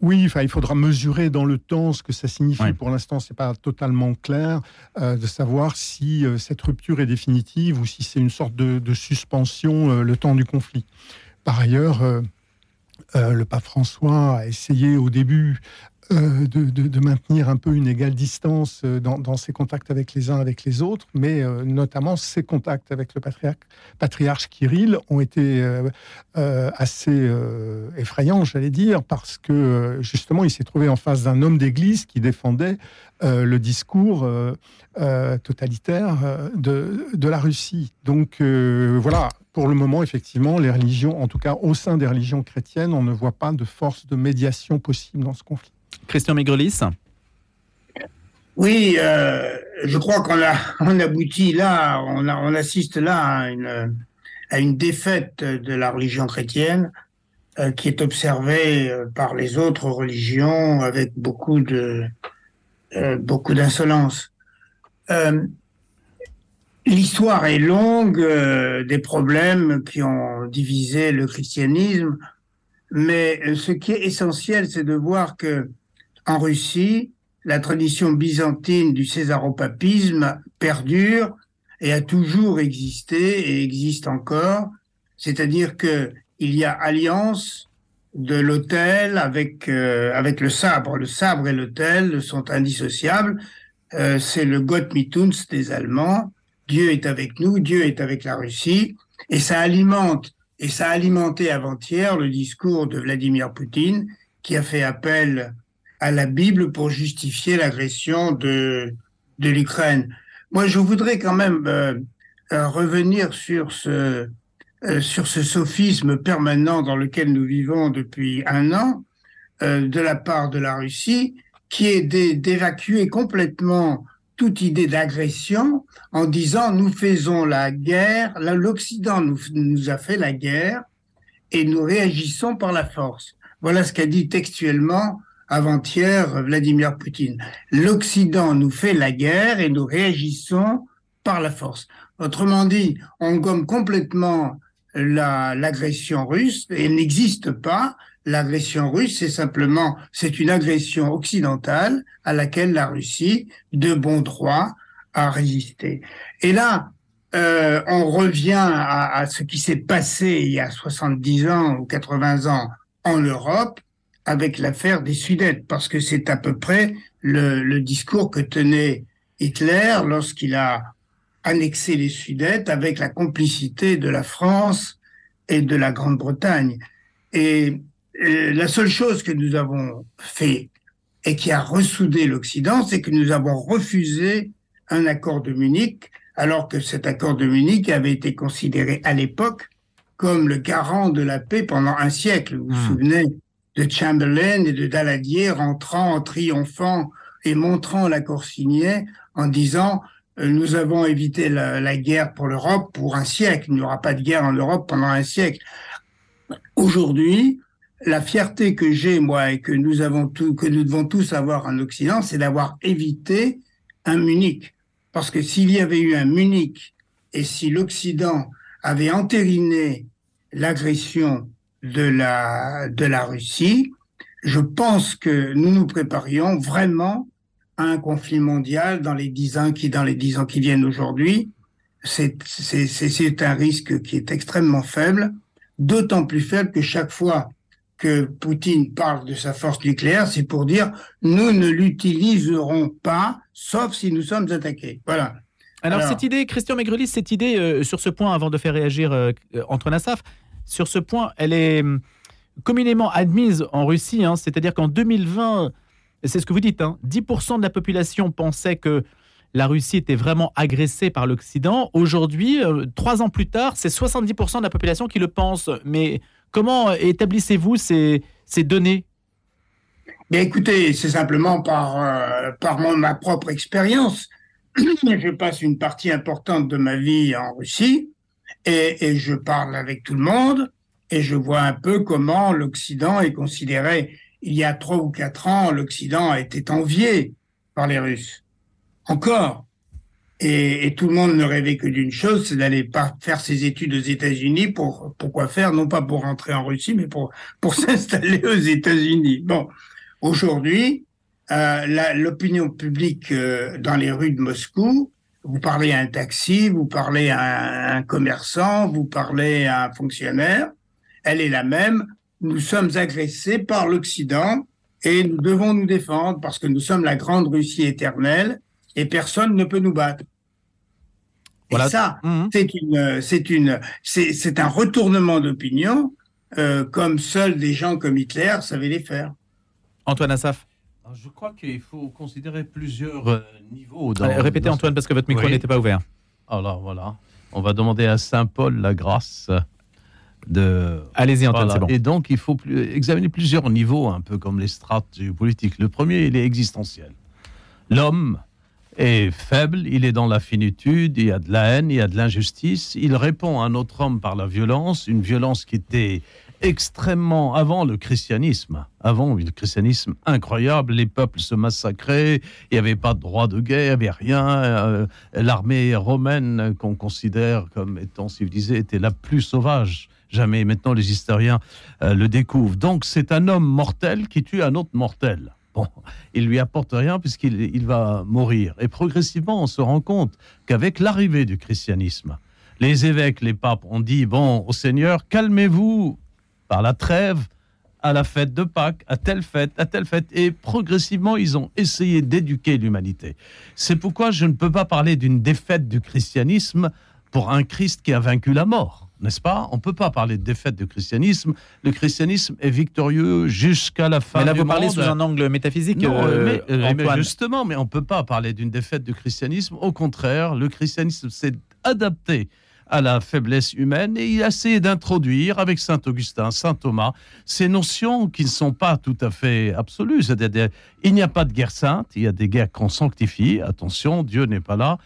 Oui, enfin, il faudra mesurer dans le temps ce que ça signifie. Pour l'instant, c'est pas totalement clair de savoir si cette rupture est définitive ou si c'est une sorte de, de suspension le temps du conflit. Par ailleurs euh, le pape François a essayé au début euh, de, maintenir un peu une égale distance euh, dans, ses contacts avec les uns avec les autres, mais notamment ses contacts avec le patriarche, patriarche Kirill ont été assez effrayants, j'allais dire, parce que justement il s'est trouvé en face d'un homme d'Église qui défendait le discours totalitaire de, la Russie. Donc voilà, pour le moment, effectivement, les religions, en tout cas au sein des religions chrétiennes, on ne voit pas de force de médiation possible dans ce conflit. Christian Migrelis Oui, euh, je crois qu'on a, on aboutit là, on, on assiste là à une, à une, défaite de la religion chrétienne euh, qui est observée euh, par les autres religions avec beaucoup de beaucoup d'insolence. L'histoire est longue des problèmes qui ont divisé le christianisme, mais ce qui est essentiel, c'est de voir que en Russie, la tradition byzantine du césaropapisme perdure et a toujours existé et existe encore. C'est-à-dire que il y a alliance de l'autel avec euh, avec le sabre. Le sabre et l'autel sont indissociables. Euh, c'est le Gott mit uns des Allemands. Dieu est avec nous, Dieu est avec la Russie, et ça alimente et ça a alimenté avant-hier le discours de Vladimir Poutine qui a fait appel à la Bible pour justifier l'agression de, de l'Ukraine. Moi, je voudrais quand même euh, euh, revenir sur ce, euh, sur ce sophisme permanent dans lequel nous vivons depuis un an de la part de la Russie, qui est d'évacuer complètement toute idée d'agression en disant nous faisons la guerre, l'Occident nous, nous a fait la guerre et nous réagissons par la force. Voilà ce qu'a dit textuellement avant-hier Vladimir Poutine. L'Occident nous fait la guerre et nous réagissons par la force. Autrement dit, on gomme complètement l'agression russe et n'existe pas. L'agression russe, c'est simplement, c'est une agression occidentale à laquelle la Russie, de bon droit, a résisté. Et là, euh, on revient à, à ce qui s'est passé il y a 70 ans ou 80 ans en Europe, avec l'affaire des Sudètes, parce que c'est à peu près le, discours que tenait Hitler lorsqu'il a annexé les Sudètes avec la complicité de la France et de la Grande-Bretagne. Et, la seule chose que nous avons fait et qui a ressoudé l'Occident, c'est que nous avons refusé un accord de Munich, alors que cet accord de Munich avait été considéré à l'époque comme le garant de la paix pendant un siècle. Vous vous hmm. souvenez de Chamberlain et de Daladier rentrant en triomphant et montrant l'accord signé en disant euh, nous avons évité la, guerre pour l'Europe pour un siècle. Il n'y aura pas de guerre en Europe pendant un siècle. Aujourd'hui, la fierté que j'ai moi et que nous avons que nous devons tous avoir en Occident, c'est d'avoir évité un Munich. Parce que s'il y avait eu un Munich et si l'Occident avait entériné l'agression de la, de la Russie, je pense que nous nous préparions vraiment à un conflit mondial dans les dix ans qui, dans les dix ans qui viennent aujourd'hui. C'est, c'est, c'est un risque qui est extrêmement faible, d'autant plus faible que chaque fois que Poutine parle de sa force nucléaire, c'est pour dire nous ne l'utiliserons pas, sauf si nous sommes attaqués. Voilà. Alors, cette idée, Christian Maigrelis, cette idée euh, sur ce point, avant de faire réagir euh, Antoine Assaf, sur ce point, elle est hum, communément admise en Russie. Hein. C'est-à-dire qu'en 2020, c'est ce que vous dites, 10% hein, de la population pensait que la Russie était vraiment agressée par l'Occident. Aujourd'hui, euh, trois ans plus tard, c'est 70% de la population qui le pense. Mais comment établissez-vous ces, données? Bien, écoutez, c'est simplement par, euh, par ma propre expérience. Je passe une partie importante de ma vie en Russie et, je parle avec tout le monde et je vois un peu comment l'Occident est considéré. Il y a trois ou quatre ans, l'Occident a été envié par les Russes. Encore. Et, tout le monde ne rêvait que d'une chose, c'est d'aller faire ses études aux États-Unis pour pourquoi faire, non pas pour rentrer en Russie, mais pour pour s'installer aux États-Unis. Bon, aujourd'hui, euh, l'opinion publique euh, dans les rues de Moscou vous parlez à un taxi, vous parlez à un commerçant, vous parlez à un fonctionnaire, elle est la même. Nous sommes agressés par l'Occident et nous devons nous défendre parce que nous sommes la grande Russie éternelle et personne ne peut nous battre. Voilà. Ça, mmh. c'est une, c'est une, c'est un retournement d'opinion euh, comme seuls des gens comme Hitler savaient les faire. Antoine Assaf. Je crois qu'il faut considérer plusieurs euh, niveaux. répétez Antoine parce que votre micro n'était pas ouvert. Alors voilà, on va demander à Saint Paul la grâce de. Allez-y Antoine, c'est bon. Et donc il faut examiner plusieurs niveaux, un peu comme les strates géopolitiques. Le premier, il est existentiel. L'homme est faible, il est dans la finitude, il y a de la haine, il y a de l'injustice. Il répond à un autre homme par la violence, une violence qui était extrêmement avant le christianisme. Avant le christianisme incroyable, les peuples se massacraient, il n'y avait pas de droit de guerre, il n'y avait rien. Euh, l'armée romaine, qu'on considère comme étant civilisée, était la plus sauvage. Jamais. Maintenant, les historiens euh, le découvrent. Donc, c'est un homme mortel qui tue un autre mortel. Bon, il lui apporte rien puisqu'il il va mourir. Et progressivement, on se rend compte qu'avec l'arrivée du christianisme, les évêques, les papes ont dit bon au Seigneur, calmez-vous par la trêve à la fête de Pâques, à telle fête, à telle fête. Et progressivement, ils ont essayé d'éduquer l'humanité. C'est pourquoi je ne peux pas parler d'une défaite du christianisme pour un Christ qui a vaincu la mort n'est-ce pas? On ne peut pas parler de défaite du christianisme. Le christianisme est victorieux jusqu'à la fin mais là, du vous monde. parlez sous un angle métaphysique, Non, euh, mais, euh, mais justement, mais on ne peut pas parler d'une défaite du christianisme. Au contraire, le christianisme s'est adapté à la faiblesse humaine et il a essayé d'introduire avec saint Augustin, saint Thomas, ces notions qui ne sont pas tout à fait absolues. C'est-à-dire, il n'y a pas de guerre sainte, il y a des guerres qu'on sanctifie. Attention, Dieu n'est pas là.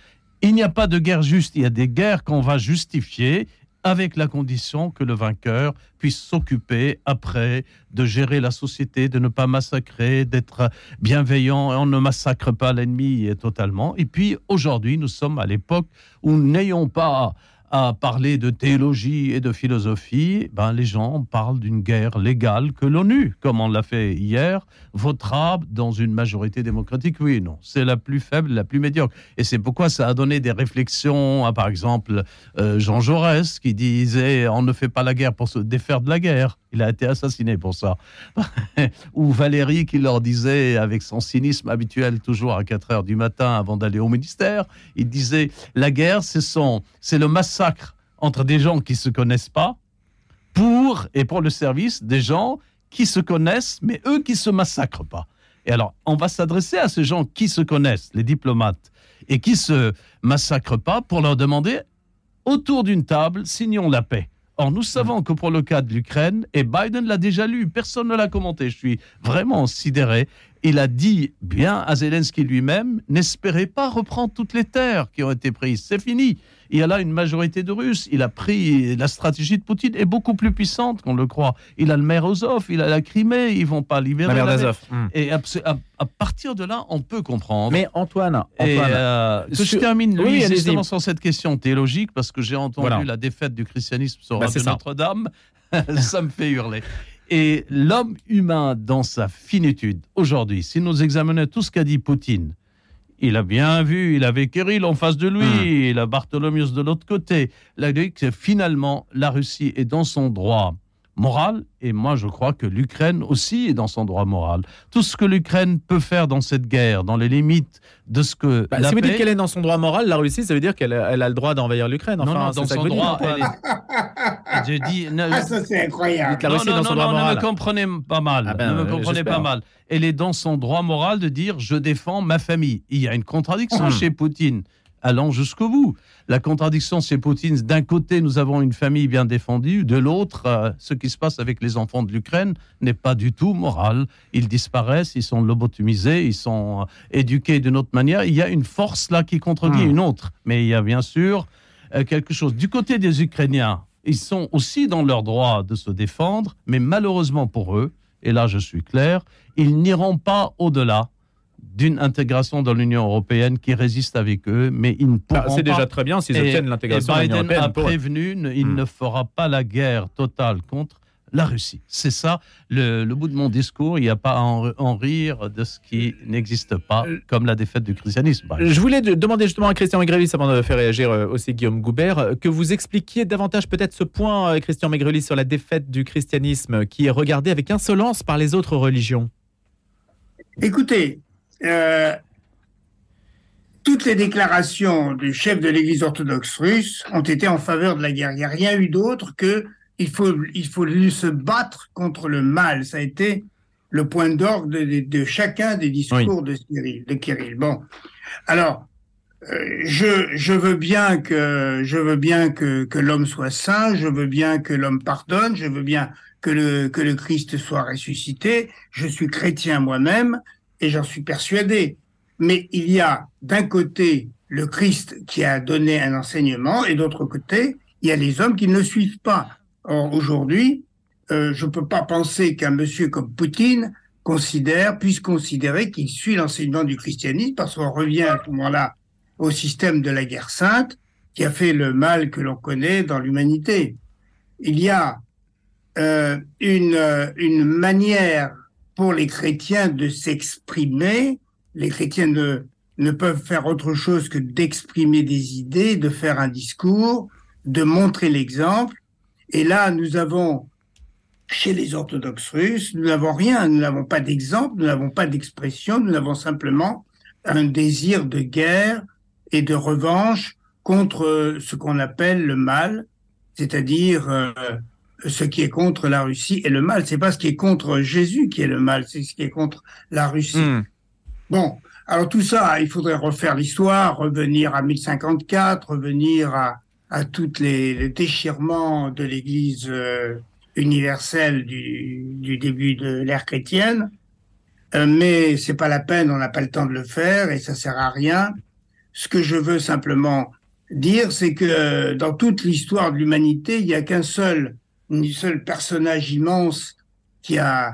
Il n'y a pas de guerre juste, il y a des guerres qu'on va justifier avec la condition que le vainqueur puisse s'occuper après de gérer la société, de ne pas massacrer, d'être bienveillant. On ne massacre pas l'ennemi totalement. Et puis aujourd'hui, nous sommes à l'époque où n'ayons pas à parler de théologie et de philosophie, ben les gens parlent d'une guerre légale que l'ONU, comme on l'a fait hier, votera dans une majorité démocratique. Oui, non, c'est la plus faible, la plus médiocre. Et c'est pourquoi ça a donné des réflexions à, par exemple, euh, Jean Jaurès, qui disait on ne fait pas la guerre pour se défaire de la guerre. Il a été assassiné pour ça. Ou Valérie qui leur disait, avec son cynisme habituel, toujours à 4 heures du matin avant d'aller au ministère, il disait la guerre, c'est son, c'est le massacre entre des gens qui se connaissent pas pour et pour le service des gens qui se connaissent, mais eux qui se massacrent pas. Et alors, on va s'adresser à ces gens qui se connaissent, les diplomates, et qui se massacrent pas pour leur demander autour d'une table, signons la paix. Or, nous savons que pour le cas de l'Ukraine, et Biden l'a déjà lu, personne ne l'a commenté, je suis vraiment sidéré, il a dit bien à Zelensky lui-même, n'espérez pas reprendre toutes les terres qui ont été prises, c'est fini. Il y a là une majorité de Russes, il a pris, la stratégie de Poutine est beaucoup plus puissante qu'on le croit. Il a le maire Azov, il a la Crimée, ils vont pas libérer La mer mer. d'Azov. Hmm. Et à, partir de là, on peut comprendre. Mais Antoine, Et, Antoine, euh, que je sur- termine Oui, justement sur cette question théologique, parce que j'ai entendu Voilà. la défaite du christianisme sera Bah. Notre-Dame, ça me fait hurler. Et l'homme humain dans sa finitude, aujourd'hui, si nous examinons tout ce qu'a dit Poutine, il a bien vu, il avait Kirill en face de lui, Hmm. il a Bartholomeus de l'autre côté. Il a dit que finalement, la Russie est dans son droit moral, et moi je crois que l'Ukraine aussi est dans son droit moral. Tout ce que l'Ukraine peut faire dans cette guerre, dans les limites de ce que... Bah, la si vous dites paix- qu'elle est dans son droit moral, la Russie, ça veut dire qu'elle a, elle a le droit d'envahir l'Ukraine. Enfin, non, non, dans son droit, Antoine. elle est- Je dis, ne- Ah, ça c'est incroyable. La non, Russie non, dans son non, droit non, ne me comprenez pas mal. Ah ben, ne me euh, comprenez pas mal. Elle est dans son droit moral de dire je défends ma famille. Il y a une contradiction Hmm. chez Poutine. Allons jusqu'au bout. La contradiction chez Poutine, d'un côté, nous avons une famille bien défendue, de l'autre, euh, ce qui se passe avec les enfants de l'Ukraine n'est pas du tout moral. Ils disparaissent, ils sont lobotomisés, ils sont euh, éduqués d'une autre manière. Il y a une force là qui contredit Hmm. une autre. Mais il y a bien sûr euh, quelque chose. Du côté des Ukrainiens, ils sont aussi dans leur droit de se défendre, mais malheureusement pour eux, et là je suis clair, ils n'iront pas au-delà d'une intégration dans l'Union européenne qui résiste avec eux, mais ils ne Bah, pourront c'est pas. déjà très bien s'ils obtiennent l'intégration de l'Union Biden européenne. a pour eux. prévenu, ne- il Hmm. ne fera pas la guerre totale contre la Russie. C'est ça le, le bout de mon discours. Il n'y a pas à en, en rire de ce qui n'existe pas, comme la défaite du christianisme. Je voulais de- demander justement à Christian Maigrelis, avant de faire réagir euh, aussi Guillaume Goubert, euh, que vous expliquiez davantage peut-être ce point, euh, Christian Maigrelis, sur la défaite du christianisme qui est regardé avec insolence par les autres religions. Écoutez, euh, toutes les déclarations du chef de l'Église orthodoxe russe ont été en faveur de la guerre. Il n'y a rien eu d'autre que il faut, il faut se battre contre le mal. Ça a été le point d'orgue de, de- de chacun des discours de Cyril, de Kirill. Bon, alors euh, je, je veux bien que je veux bien que, que l'homme soit saint, je veux bien que l'homme pardonne, je veux bien que le que le Christ soit ressuscité. Je suis chrétien moi-même et j'en suis persuadé. Mais il y a d'un côté le Christ qui a donné un enseignement et d'autre côté il y a les hommes qui ne le suivent pas. Or aujourd'hui euh, je ne peux pas penser qu'un monsieur comme Poutine considère, puisse considérer qu'il suit l'enseignement du christianisme, parce qu'on revient à ce moment-là au système de la guerre sainte, qui a fait le mal que l'on connaît dans l'humanité. Il y a euh, une, euh, une manière pour les chrétiens de s'exprimer. Les chrétiens ne, peuvent faire autre chose que d'exprimer des idées, de faire un discours, de montrer l'exemple. Et là, nous avons, chez les orthodoxes russes, nous n'avons rien, nous n'avons pas d'exemple, nous n'avons pas d'expression, nous avons simplement un désir de guerre et de revanche contre ce qu'on appelle le mal, c'est-à-dire euh, ce qui est contre la Russie et le mal. C'est pas ce qui est contre Jésus qui est le mal, c'est ce qui est contre la Russie. Hmm. Bon, alors tout ça, il faudrait refaire l'histoire, revenir à 1054, revenir à, à tous les, déchirements de l'Église euh, universelle du, du, début de l'ère chrétienne. Euh, mais c'est pas la peine, on n'a pas le temps de le faire et ça sert à rien. Ce que je veux simplement dire, c'est que dans toute l'histoire de l'humanité, il n'y a qu'un seul, un seul personnage immense qui a,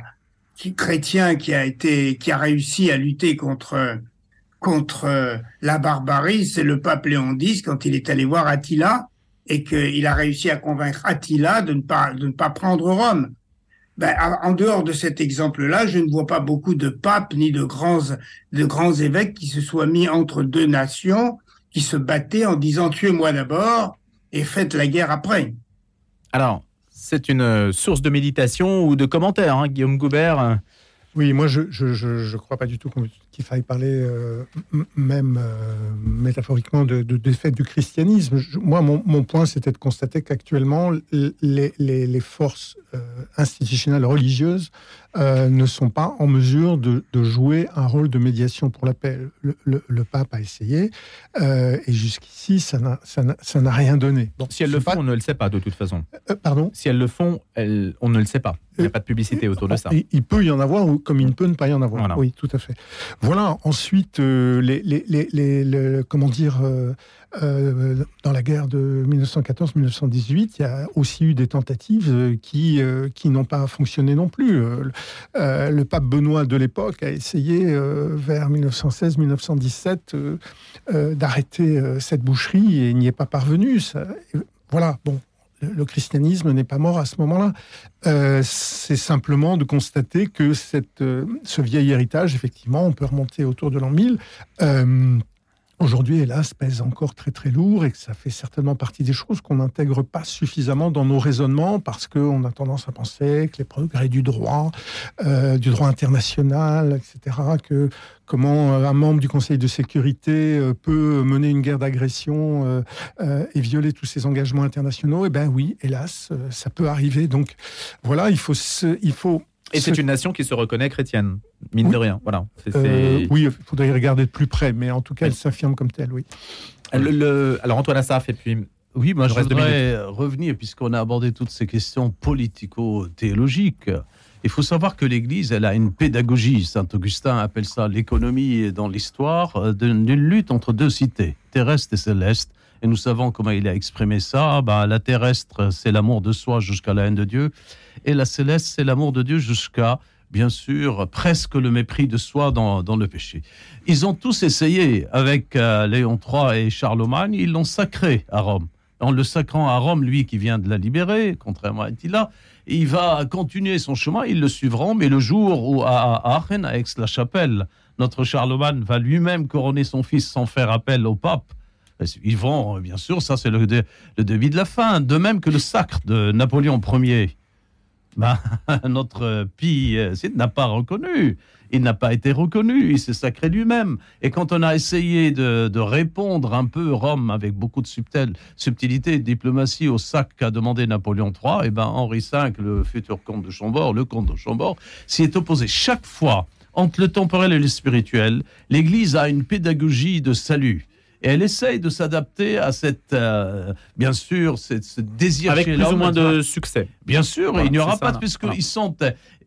qui chrétien, qui a été, qui a réussi à lutter contre contre la barbarie, c'est le pape Léon X quand il est allé voir Attila et qu'il a réussi à convaincre Attila de ne pas de ne pas prendre Rome. Ben, en dehors de cet exemple-là, je ne vois pas beaucoup de papes ni de grands de grands évêques qui se soient mis entre deux nations qui se battaient en disant tuez-moi d'abord et faites la guerre après. Alors, c'est une euh, source de méditation ou de commentaires, hein, Guillaume Goubert. Oui, moi je ne crois pas du tout qu'il faille parler euh, même euh, métaphoriquement de, de défaite du christianisme. moi, mon, mon point, c'était de constater qu'actuellement, les, les, les, forces institutionnelles religieuses euh, ne sont pas en mesure de, jouer un rôle de médiation pour la paix. Le, pape a essayé, euh, et jusqu'ici, ça n'a rien donné. si elles le font, on ne le sait pas de toute façon. Euh, pardon? Si elles le font, on ne le sait pas. Il n'y a pas de publicité autour de ça. Il, peut y en avoir, comme il ne peut ne pas y en avoir. Oui, tout à fait. Voilà, ensuite, les, les, comment dire euh, dans la guerre de 1914-1918, il y a aussi eu des tentatives euh, qui, euh, qui n'ont pas fonctionné non plus. le pape Benoît de l'époque a essayé vers 1916-1917 d'arrêter cette boucherie et n'y est pas parvenu. voilà, bon, le christianisme n'est pas mort à ce moment-là. c'est simplement de constater que cette, ce vieil héritage, effectivement, on peut remonter autour de l'an 1000, aujourd'hui, hélas, pèse encore très très lourd et que ça fait certainement partie des choses qu'on n'intègre pas suffisamment dans nos raisonnements parce qu'on a tendance à penser que les progrès du droit, euh, du droit international, etc., que comment un membre du Conseil de sécurité euh, peut mener une guerre d'agression euh, et violer tous ses engagements internationaux, eh bien oui, hélas, ça peut arriver. Donc voilà, il faut, il faut et c'est une nation qui se reconnaît chrétienne, mine de rien. Voilà. Euh, oui, il faudrait y regarder de plus près, mais en tout cas, elle s'affirme comme telle, oui. Le, alors Antoine Assaf, et puis oui, moi je voudrais revenir, puisqu'on a abordé toutes ces questions politico-théologiques. Il faut savoir que l'Église, elle a une pédagogie. Saint Augustin appelle ça l'économie dans l'histoire d'une lutte entre deux cités, terrestre et céleste. Et nous savons comment il a exprimé ça. Ben, la terrestre, c'est l'amour de soi jusqu'à la haine de Dieu. Et la céleste, c'est l'amour de Dieu jusqu'à, bien sûr, presque le mépris de soi dans, le péché. Ils ont tous essayé avec euh, Léon III et Charlemagne, ils l'ont sacré à Rome. En le sacrant à Rome, lui qui vient de la libérer, contrairement à Attila, il va continuer son chemin, ils le suivront, mais le jour où à Aachen, à Aix-la-Chapelle, notre Charlemagne va lui-même couronner son fils sans faire appel au pape, ils vont, bien sûr, ça c'est le, le, début de la fin, de même que le sacre de Napoléon Ier. Ben, notre Pi n'a pas reconnu. Il n'a pas été reconnu, il s'est sacré lui-même. Et quand on a essayé de, répondre un peu Rome avec beaucoup de subtilité et de diplomatie au sac qu'a demandé Napoléon III, et eh ben Henri V, le futur comte de Chambord, le comte de Chambord, s'y est opposé chaque fois entre le temporel et le spirituel. L'Église a une pédagogie de salut. Et elle essaye de s'adapter à cette, euh, bien sûr, ce, désir Avec plus ou moins de succès. Bien sûr, il n'y aura pas, puisqu'ils sont.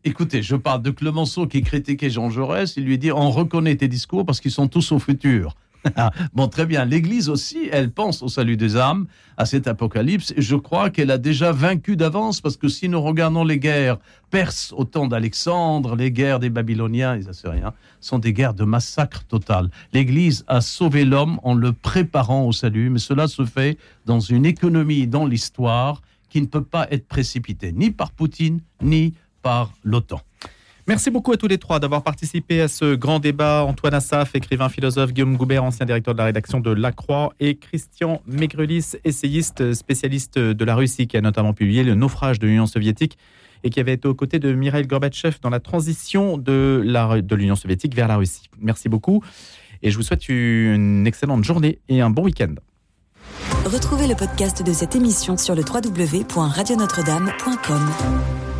Écoutez, je parle de Clemenceau qui critiquait Jean Jaurès. Il lui dit on reconnaît tes discours parce qu'ils sont tous au futur. Ah, bon, très bien. L'Église aussi, elle pense au salut des âmes, à cet apocalypse. Et je crois qu'elle a déjà vaincu d'avance, parce que si nous regardons les guerres perses au temps d'Alexandre, les guerres des Babyloniens, les Assyriens, sont des guerres de massacre total. L'Église a sauvé l'homme en le préparant au salut, mais cela se fait dans une économie, dans l'histoire, qui ne peut pas être précipitée, ni par Poutine, ni par l'OTAN. Merci beaucoup à tous les trois d'avoir participé à ce grand débat. Antoine Assaf, écrivain philosophe, Guillaume Goubert, ancien directeur de la rédaction de La Croix, et Christian Megrelis, essayiste spécialiste de la Russie, qui a notamment publié Le naufrage de l'Union soviétique et qui avait été aux côtés de Mikhail Gorbatchev dans la transition de l'Union soviétique vers la Russie. Merci beaucoup et je vous souhaite une excellente journée et un bon week-end. Retrouvez le podcast de cette émission sur le www.radionotre-dame.com.